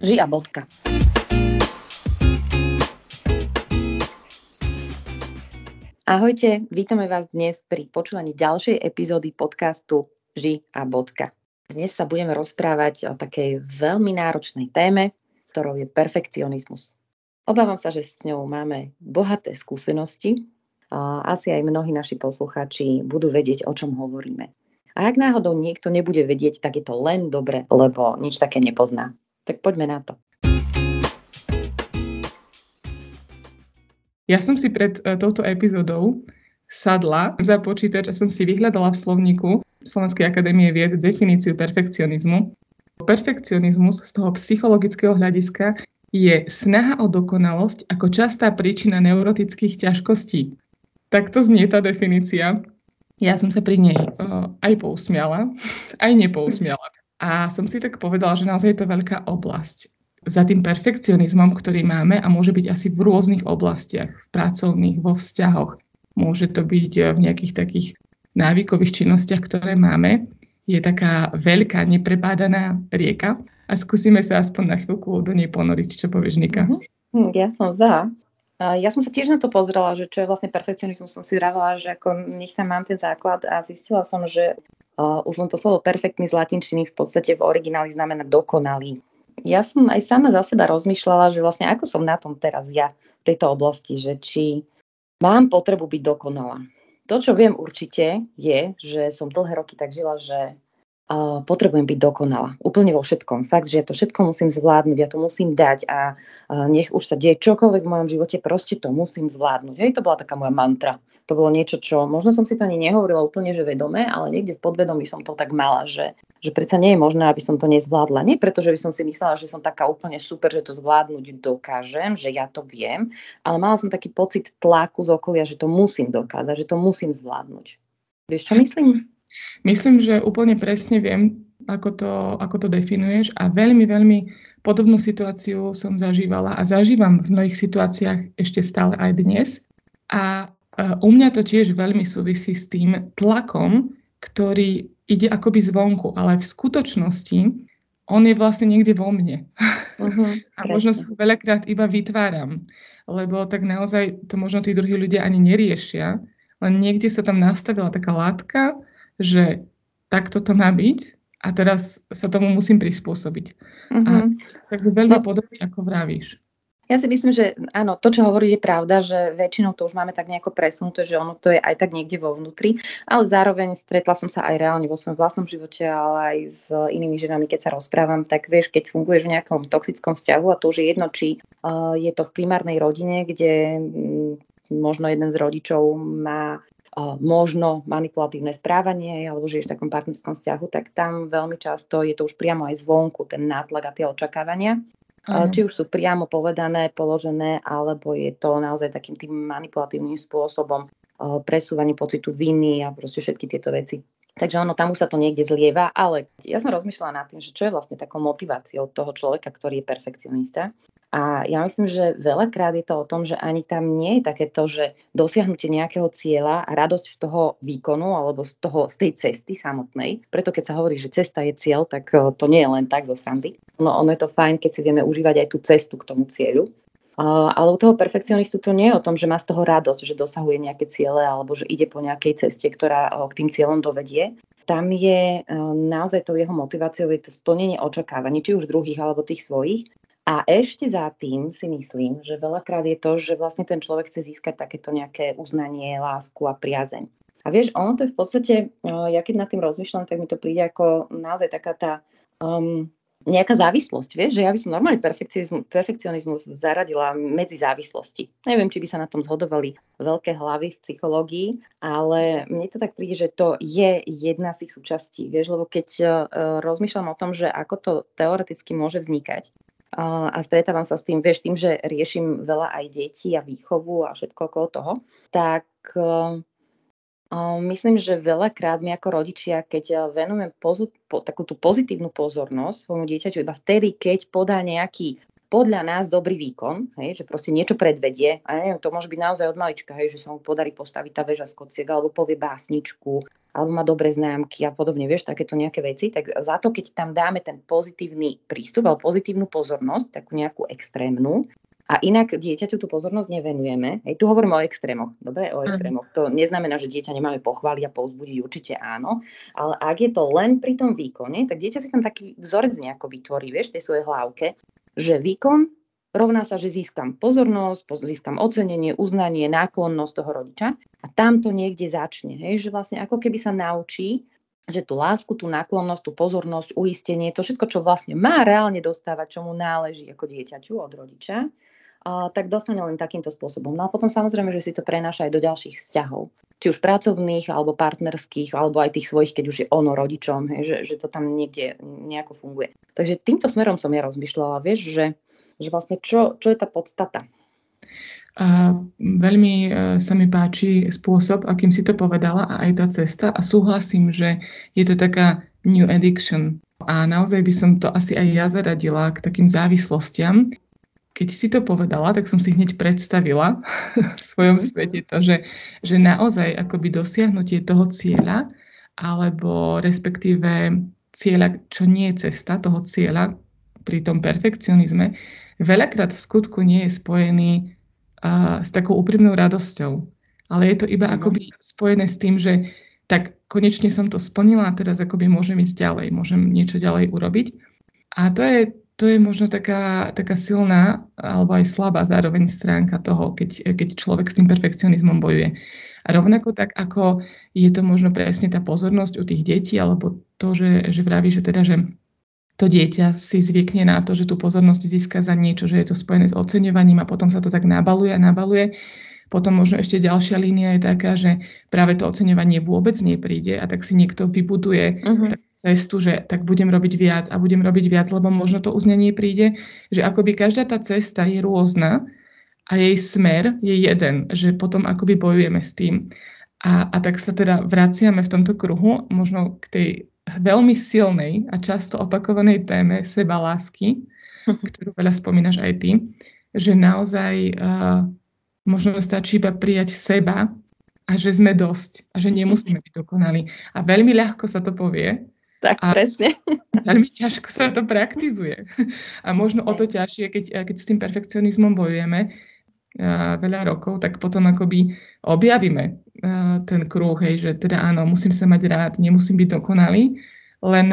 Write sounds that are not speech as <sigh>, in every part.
Ži a bodka. Ahojte, vítame vás dnes pri počúvaní ďalšej epizódy podcastu Ži a bodka. Dnes sa budeme rozprávať o takej veľmi náročnej téme, ktorou je perfekcionizmus. Obávam sa, že s ňou máme bohaté skúsenosti. Asi aj mnohí naši poslucháči budú vedieť, o čom hovoríme. A ak náhodou niekto nebude vedieť, tak je to len dobre, lebo nič také nepozná. Tak poďme na to. Ja som si pred uh, touto epizódou sadla za počítač a som si vyhľadala v slovníku Slovenskej akadémie vied definíciu perfekcionizmu. Perfekcionizmus z toho psychologického hľadiska je snaha o dokonalosť ako častá príčina neurotických ťažkostí. Takto znie tá definícia. Ja som sa pri nej uh, aj pousmiala, aj nepousmiala. A som si tak povedala, že naozaj je to veľká oblasť za tým perfekcionizmom, ktorý máme a môže byť asi v rôznych oblastiach, v pracovných, vo vzťahoch. Môže to byť v nejakých takých návykových činnostiach, ktoré máme. Je taká veľká, neprebádaná rieka a skúsime sa aspoň na chvíľku do nej ponoriť. Čo povieš, Nika? Mm-hmm. Ja som za. Ja som sa tiež na to pozrela, že čo je vlastne perfekcionizmus. Som si vravela, že ako nech tam mám ten základ a zistila som, že už len to slovo perfektný z latinčiny v podstate v origináli znamená dokonalý ja som aj sama za seba rozmýšľala, že vlastne ako som na tom teraz ja v tejto oblasti, že či mám potrebu byť dokonalá. To, čo viem určite, je, že som dlhé roky tak žila, že potrebujem byť dokonalá. Úplne vo všetkom. Fakt, že ja to všetko musím zvládnuť, ja to musím dať a nech už sa deje čokoľvek v mojom živote, proste to musím zvládnuť. Hej, to bola taká moja mantra. To bolo niečo, čo možno som si to ani nehovorila úplne, že vedome, ale niekde v podvedomí som to tak mala, že že predsa nie je možné, aby som to nezvládla. Nie preto, že by som si myslela, že som taká úplne super, že to zvládnuť dokážem, že ja to viem, ale mala som taký pocit tlaku z okolia, že to musím dokázať, že to musím zvládnuť. Vieš, čo myslím? Myslím, že úplne presne viem, ako to, ako to definuješ a veľmi, veľmi podobnú situáciu som zažívala a zažívam v mnohých situáciách ešte stále aj dnes. A u mňa to tiež veľmi súvisí s tým tlakom, ktorý ide akoby zvonku, ale v skutočnosti on je vlastne niekde vo mne. Uh-huh, <laughs> a možno si ho veľakrát iba vytváram, lebo tak naozaj to možno tí druhí ľudia ani neriešia, len niekde sa tam nastavila taká látka, že takto to má byť a teraz sa tomu musím prispôsobiť. Uh-huh. A, mhm. takže veľmi no. podobne, ako vravíš. Ja si myslím, že áno, to, čo hovorí, je pravda, že väčšinou to už máme tak nejako presunuté, že ono to je aj tak niekde vo vnútri, ale zároveň stretla som sa aj reálne vo svojom vlastnom živote, ale aj s inými ženami, keď sa rozprávam, tak vieš, keď funguješ v nejakom toxickom vzťahu a to už je jedno, či uh, je to v primárnej rodine, kde um, možno jeden z rodičov má možno manipulatívne správanie alebo žiješ v takom partnerskom vzťahu, tak tam veľmi často je to už priamo aj zvonku, ten nátlak a tie očakávania. Uh-huh. Či už sú priamo povedané, položené, alebo je to naozaj takým tým manipulatívnym spôsobom presúvanie pocitu viny a proste všetky tieto veci. Takže ono, tam už sa to niekde zlieva, ale ja som rozmýšľala nad tým, že čo je vlastne takou motiváciou toho človeka, ktorý je perfekcionista. A ja myslím, že veľakrát je to o tom, že ani tam nie je takéto, že dosiahnutie nejakého cieľa a radosť z toho výkonu alebo z, toho, z tej cesty samotnej. Preto keď sa hovorí, že cesta je cieľ, tak e, to nie je len tak zo srandy. No ono je to fajn, keď si vieme užívať aj tú cestu k tomu cieľu. Ale u toho perfekcionistu to nie je o tom, že má z toho radosť, že dosahuje nejaké ciele alebo že ide po nejakej ceste, ktorá ho k tým cieľom dovedie. Tam je e, naozaj to jeho motiváciou je to splnenie očakávaní, či už druhých alebo tých svojich. A ešte za tým si myslím, že veľakrát je to, že vlastne ten človek chce získať takéto nejaké uznanie, lásku a priazeň. A vieš, ono to je v podstate, eh, ja keď nad tým rozmýšľam, tak mi to príde ako naozaj taká tá um, nejaká závislosť, vieš, že ja by som normálne perfekcionizmus zaradila medzi závislosti. Neviem, či by sa na tom zhodovali veľké hlavy v psychológii, ale mne to tak príde, že to je jedna z tých súčastí, vieš, lebo keď uh, rozmýšľam o tom, že ako to teoreticky môže vznikať, a stretávam sa s tým, vieš, tým, že riešim veľa aj detí a výchovu a všetko okolo toho, tak uh, myslím, že veľakrát my ako rodičia, keď venujeme pozu- po, takú tú pozitívnu pozornosť svojmu dieťaťu iba vtedy, keď podá nejaký podľa nás dobrý výkon, hej, že proste niečo predvedie, a neviem, to môže byť naozaj od malička, hej, že sa mu podarí postaviť tá väža z kociek, alebo povie básničku, alebo má dobré známky a podobne, vieš, takéto nejaké veci, tak za to, keď tam dáme ten pozitívny prístup alebo pozitívnu pozornosť, takú nejakú extrémnu, a inak dieťaťu tú pozornosť nevenujeme. Hej, tu hovorím o extrémoch. Dobre, o extrémoch. To neznamená, že dieťa nemáme pochváliť a povzbudiť, určite áno. Ale ak je to len pri tom výkone, tak dieťa si tam taký vzorec nejako vytvorí, vieš, tej svojej hlavke, že výkon rovná sa, že získam pozornosť, získam ocenenie, uznanie, náklonnosť toho rodiča a tam to niekde začne. Hej, že vlastne ako keby sa naučí že tú lásku, tú náklonnosť, tú pozornosť, uistenie, to všetko, čo vlastne má reálne dostávať, čo mu náleží ako dieťaťu od rodiča, a, tak dostane len takýmto spôsobom. No a potom samozrejme, že si to prenáša aj do ďalších vzťahov. Či už pracovných, alebo partnerských, alebo aj tých svojich, keď už je ono rodičom, hej, že, že to tam niekde nejako funguje. Takže týmto smerom som ja rozmýšľala, vieš, že, že vlastne čo, čo je tá podstata. A veľmi e, sa mi páči spôsob, akým si to povedala a aj tá cesta a súhlasím, že je to taká new addiction. A naozaj by som to asi aj ja zaradila k takým závislostiam, keď si to povedala, tak som si hneď predstavila <laughs> v svojom mhm. svete to, že, že naozaj akoby dosiahnutie toho cieľa, alebo respektíve cieľa, čo nie je cesta toho cieľa pri tom perfekcionizme, veľakrát v skutku nie je spojený uh, s takou úprimnou radosťou. Ale je to iba mm. akoby spojené s tým, že tak konečne som to splnila a teraz akoby môžem ísť ďalej, môžem niečo ďalej urobiť. A to je to je možno taká, taká silná alebo aj slabá zároveň stránka toho, keď, keď človek s tým perfekcionizmom bojuje. A rovnako tak, ako je to možno presne tá pozornosť u tých detí, alebo to, že, že vraví, že teda, že to dieťa si zvykne na to, že tú pozornosť získa za niečo, že je to spojené s oceňovaním a potom sa to tak nabaluje a nabaluje. Potom možno ešte ďalšia línia je taká, že práve to oceňovanie vôbec nepríde a tak si niekto vybuduje uh-huh cestu, že tak budem robiť viac a budem robiť viac, lebo možno to uznanie príde, že akoby každá tá cesta je rôzna a jej smer je jeden, že potom akoby bojujeme s tým. A, a tak sa teda vraciame v tomto kruhu možno k tej veľmi silnej a často opakovanej téme seba lásky, ktorú veľa spomínaš aj ty, že naozaj uh, možno stačí iba prijať seba a že sme dosť a že nemusíme byť dokonali. A veľmi ľahko sa to povie, tak a presne. <laughs> Veľmi ťažko sa to praktizuje. <laughs> A možno o to ťažšie, keď, keď s tým perfekcionizmom bojujeme a veľa rokov, tak potom akoby objavíme ten kruh, hej, že teda áno, musím sa mať rád, nemusím byť dokonalý, len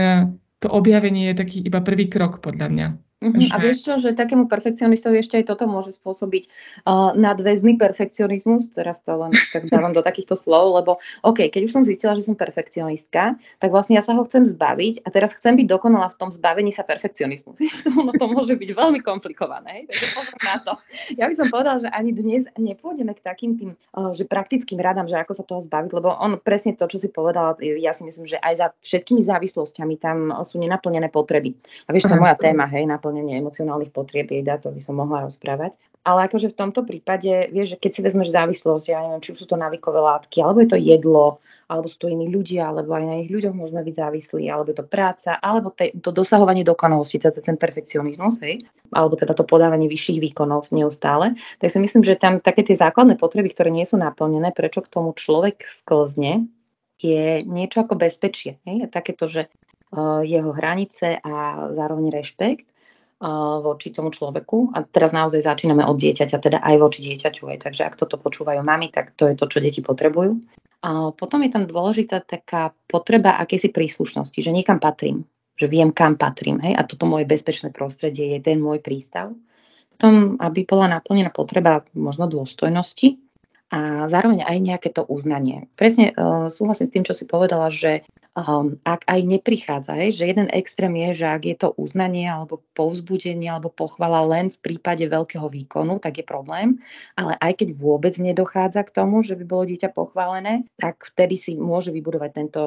to objavenie je taký iba prvý krok podľa mňa. Že... A vieš čo, že takému perfekcionistovi ešte aj toto môže spôsobiť uh, nadväzný perfekcionizmus, teraz to len tak dávam do takýchto slov, lebo OK, keď už som zistila, že som perfekcionistka, tak vlastne ja sa ho chcem zbaviť a teraz chcem byť dokonalá v tom zbavení sa perfekcionizmu. <laughs> Vieš, ono to môže byť veľmi komplikované, takže pozor na to. Ja by som povedala, že ani dnes nepôjdeme k takým tým, uh, že praktickým radám, že ako sa toho zbaviť, lebo on presne to, čo si povedala, ja si myslím, že aj za všetkými závislosťami tam sú nenaplnené potreby. A vieš, to je moja téma, hej, naplnenie emocionálnych potrieb jeda, to by som mohla rozprávať. Ale akože v tomto prípade, vieš, že keď si vezmeš závislosť, ja neviem, či sú to návykové látky, alebo je to jedlo, alebo sú to iní ľudia, alebo aj na ich ľuďoch môžeme byť závislí, alebo je to práca, alebo te, to dosahovanie dokonalosti, teda ten perfekcionizmus, hej, alebo teda to podávanie vyšších výkonov neustále, tak si myslím, že tam také tie základné potreby, ktoré nie sú naplnené, prečo k tomu človek sklzne, je niečo ako bezpečie. Hej? Takéto, že uh, jeho hranice a zároveň rešpekt voči tomu človeku. A teraz naozaj začíname od dieťaťa, teda aj voči dieťaťu. Aj. Takže ak toto počúvajú mami, tak to je to, čo deti potrebujú. A potom je tam dôležitá taká potreba akési príslušnosti, že niekam patrím, že viem, kam patrím. Hej? A toto moje bezpečné prostredie je ten môj prístav. Potom, aby bola naplnená potreba možno dôstojnosti, a zároveň aj nejaké to uznanie. Presne uh, súhlasím s tým, čo si povedala, že um, ak aj neprichádza, hej, že jeden extrém je, že ak je to uznanie alebo povzbudenie alebo pochvala len v prípade veľkého výkonu, tak je problém, ale aj keď vôbec nedochádza k tomu, že by bolo dieťa pochválené, tak vtedy si môže vybudovať tento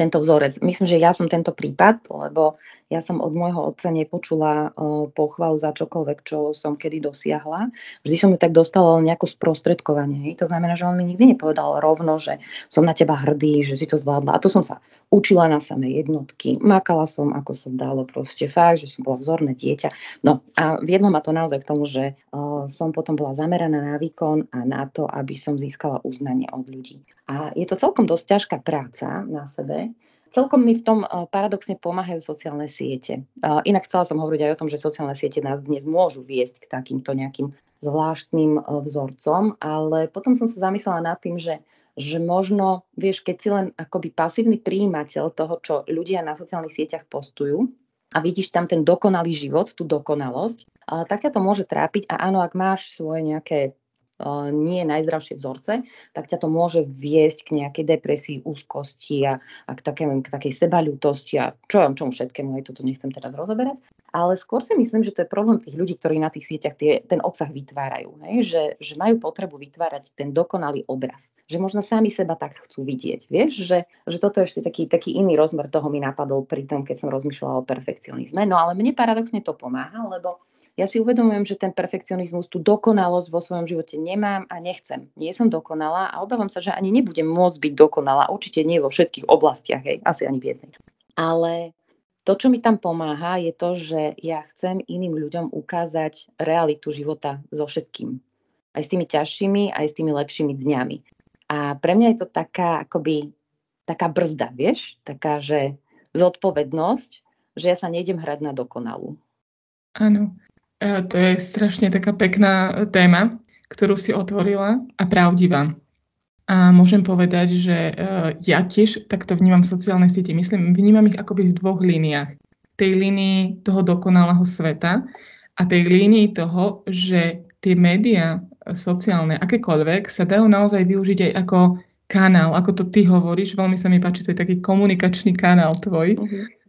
tento vzorec. Myslím, že ja som tento prípad, lebo ja som od môjho otca nepočula uh, pochvalu za čokoľvek, čo som kedy dosiahla. Vždy som ju tak dostala len nejako sprostredkovanie. To znamená, že on mi nikdy nepovedal rovno, že som na teba hrdý, že si to zvládla. A to som sa učila na samé jednotky. Makala som, ako sa dalo proste fakt, že som bola vzorné dieťa. No a viedlo ma to naozaj k tomu, že uh, som potom bola zameraná na výkon a na to, aby som získala uznanie od ľudí. A je to celkom dosť ťažká práca na sebe. Celkom mi v tom eh, paradoxne pomáhajú sociálne siete. Inak chcela som hovoriť aj o tom, že sociálne siete nás dnes môžu viesť k takýmto nejakým zvláštnym eh, vzorcom, ale potom som sa zamyslela nad tým, že že možno, vieš, keď si len akoby pasívny príjimateľ toho, čo ľudia na sociálnych sieťach postujú a vidíš tam ten dokonalý život, tú dokonalosť, tak ťa to môže trápiť a áno, ak máš svoje nejaké nie najzdravšie vzorce, tak ťa to môže viesť k nejakej depresii, úzkosti a, a k, takej, k takej sebaľútosti a čo vám čomu všetkému, aj toto nechcem teraz rozoberať. Ale skôr si myslím, že to je problém tých ľudí, ktorí na tých sieťach tie, ten obsah vytvárajú. Hej? Že, že majú potrebu vytvárať ten dokonalý obraz. Že možno sami seba tak chcú vidieť. Vieš, že, že toto je ešte taký, taký iný rozmer toho mi napadol pri tom, keď som rozmýšľala o perfekcionizme. No ale mne paradoxne to pomáha, lebo ja si uvedomujem, že ten perfekcionizmus, tú dokonalosť vo svojom živote nemám a nechcem. Nie som dokonalá a obávam sa, že ani nebudem môcť byť dokonalá. Určite nie vo všetkých oblastiach, hej, asi ani v jednej. Ale to, čo mi tam pomáha, je to, že ja chcem iným ľuďom ukázať realitu života so všetkým. Aj s tými ťažšími, aj s tými lepšími dňami. A pre mňa je to taká, akoby, taká brzda, vieš? Taká, že zodpovednosť, že ja sa nejdem hrať na dokonalú. Áno. E, to je strašne taká pekná téma, ktorú si otvorila a pravdivá. A môžem povedať, že e, ja tiež takto vnímam sociálne siete. Myslím, vnímam ich akoby v dvoch líniách. Tej línii toho dokonalého sveta a tej línii toho, že tie médiá sociálne, akékoľvek, sa dajú naozaj využiť aj ako kanál, ako to ty hovoríš. Veľmi sa mi páči, to je taký komunikačný kanál tvoj. Uh-huh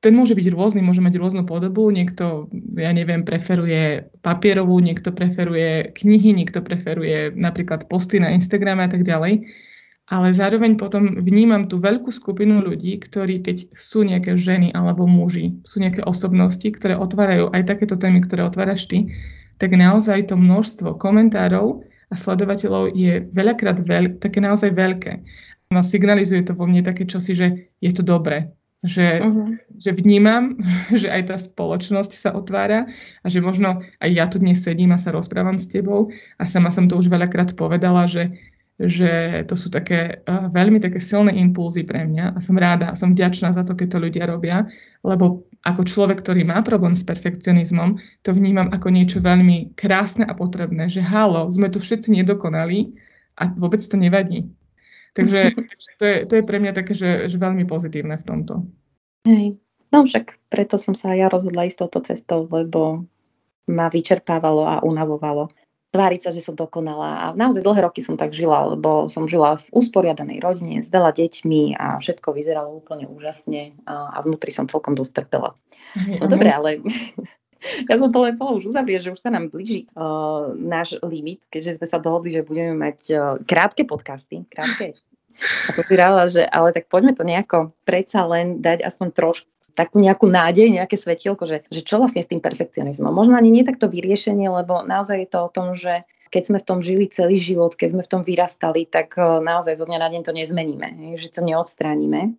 ten môže byť rôzny, môže mať rôznu podobu. Niekto, ja neviem, preferuje papierovú, niekto preferuje knihy, niekto preferuje napríklad posty na Instagrame a tak ďalej. Ale zároveň potom vnímam tú veľkú skupinu ľudí, ktorí, keď sú nejaké ženy alebo muži, sú nejaké osobnosti, ktoré otvárajú aj takéto témy, ktoré otváraš ty, tak naozaj to množstvo komentárov a sledovateľov je veľakrát veľ, také naozaj veľké. No, signalizuje to vo mne také čosi, že je to dobré, že, uh-huh. že vnímam, <laughs> že aj tá spoločnosť sa otvára a že možno aj ja tu dnes sedím a sa rozprávam s tebou a sama som to už veľakrát povedala, že, že to sú také uh, veľmi také silné impulzy pre mňa a som ráda a som vďačná za to, keď to ľudia robia, lebo ako človek, ktorý má problém s perfekcionizmom, to vnímam ako niečo veľmi krásne a potrebné, že halo, sme tu všetci nedokonalí a vôbec to nevadí. <laughs> Takže, to, je, to je pre mňa také, že, že veľmi pozitívne v tomto. Hej. No však preto som sa ja rozhodla ísť touto cestou, lebo ma vyčerpávalo a unavovalo. Tváriť sa, že som dokonala. A naozaj dlhé roky som tak žila, lebo som žila v usporiadanej rodine s veľa deťmi a všetko vyzeralo úplne úžasne a, a vnútri som celkom dosť trpela. No dobre, ale ja som to len celé už uzavrieť, že už sa nám blíži uh, náš limit, keďže sme sa dohodli, že budeme mať uh, krátke podcasty, krátke. A som si ráda, že ale tak poďme to nejako predsa len dať aspoň trošku takú nejakú nádej, nejaké svetielko, že, že čo vlastne s tým perfekcionizmom. Možno ani nie takto vyriešenie, lebo naozaj je to o tom, že keď sme v tom žili celý život, keď sme v tom vyrastali, tak naozaj zo dňa na deň to nezmeníme, že to neodstránime.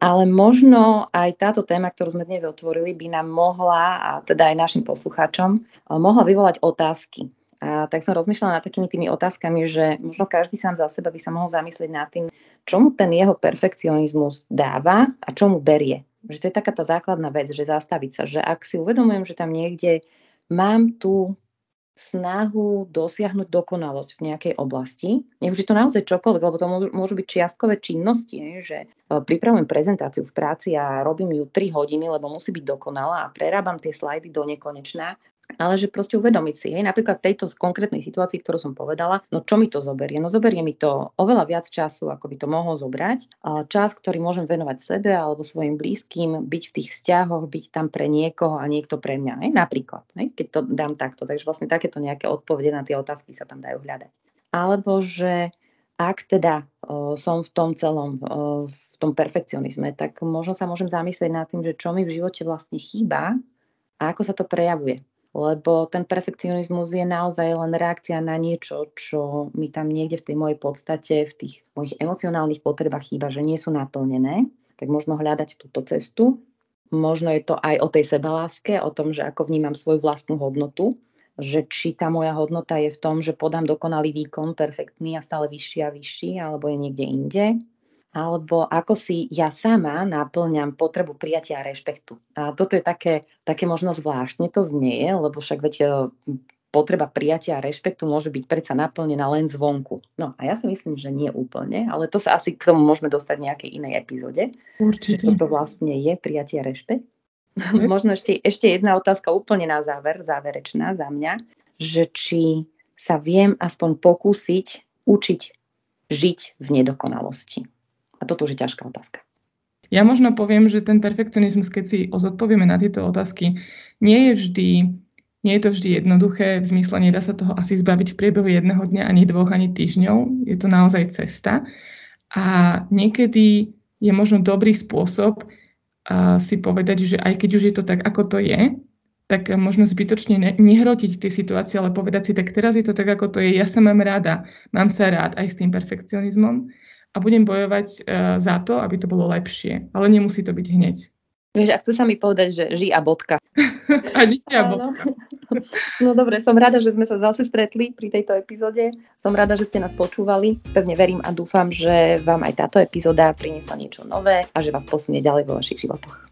Ale možno aj táto téma, ktorú sme dnes otvorili, by nám mohla, a teda aj našim poslucháčom, mohla vyvolať otázky. A tak som rozmýšľala nad takými tými otázkami, že možno každý sám za seba by sa mohol zamyslieť nad tým, čo mu ten jeho perfekcionizmus dáva a čo mu berie. Že to je taká tá základná vec, že zastaviť sa, že ak si uvedomujem, že tam niekde mám tú snahu dosiahnuť dokonalosť v nejakej oblasti. Nech už je to naozaj čokoľvek, lebo to môžu byť čiastkové činnosti, že e, pripravujem prezentáciu v práci a robím ju 3 hodiny, lebo musí byť dokonalá a prerábam tie slajdy do nekonečná ale že proste uvedomiť si, hej, napríklad v tejto konkrétnej situácii, ktorú som povedala, no čo mi to zoberie? No zoberie mi to oveľa viac času, ako by to mohlo zobrať. Čas, ktorý môžem venovať sebe alebo svojim blízkym, byť v tých vzťahoch, byť tam pre niekoho a niekto pre mňa, hej, napríklad, hej, keď to dám takto. Takže vlastne takéto nejaké odpovede na tie otázky sa tam dajú hľadať. Alebo že ak teda o, som v tom celom, o, v tom perfekcionizme, tak možno sa môžem zamyslieť nad tým, že čo mi v živote vlastne chýba a ako sa to prejavuje. Lebo ten perfekcionizmus je naozaj len reakcia na niečo, čo mi tam niekde v tej mojej podstate, v tých mojich emocionálnych potrebách chýba, že nie sú naplnené. Tak možno hľadať túto cestu. Možno je to aj o tej sebaláske, o tom, že ako vnímam svoju vlastnú hodnotu, že či tá moja hodnota je v tom, že podám dokonalý výkon, perfektný a stále vyšší a vyšší, alebo je niekde inde, alebo ako si ja sama naplňam potrebu prijatia a rešpektu. A toto je také, také možno zvláštne to znie, lebo však veď e, potreba prijatia a rešpektu môže byť predsa naplnená len zvonku. No a ja si myslím, že nie úplne, ale to sa asi k tomu môžeme dostať v nejakej inej epizóde. Určite. Toto vlastne je prijatie a rešpekt. Možno ešte, ešte jedna otázka úplne na záver, záverečná za mňa, že či sa viem aspoň pokúsiť učiť žiť v nedokonalosti. A toto už je ťažká otázka. Ja možno poviem, že ten perfekcionizmus, keď si zodpovieme na tieto otázky, nie je vždy, nie je to vždy jednoduché, v zmysle nedá sa toho asi zbaviť v priebehu jedného dňa, ani dvoch, ani týždňov. Je to naozaj cesta. A niekedy je možno dobrý spôsob a si povedať, že aj keď už je to tak, ako to je, tak možno zbytočne ne, nehrotiť tie situácie, ale povedať si, tak teraz je to tak, ako to je, ja sa mám rada, mám sa rád aj s tým perfekcionizmom a budem bojovať uh, za to, aby to bolo lepšie. Ale nemusí to byť hneď. Vieš, ak chce sa mi povedať, že ži a bodka. <laughs> a žite a bodka. <laughs> No dobre, som rada, že sme sa zase stretli pri tejto epizóde. Som rada, že ste nás počúvali. Pevne verím a dúfam, že vám aj táto epizóda priniesla niečo nové a že vás posunie ďalej vo vašich životoch.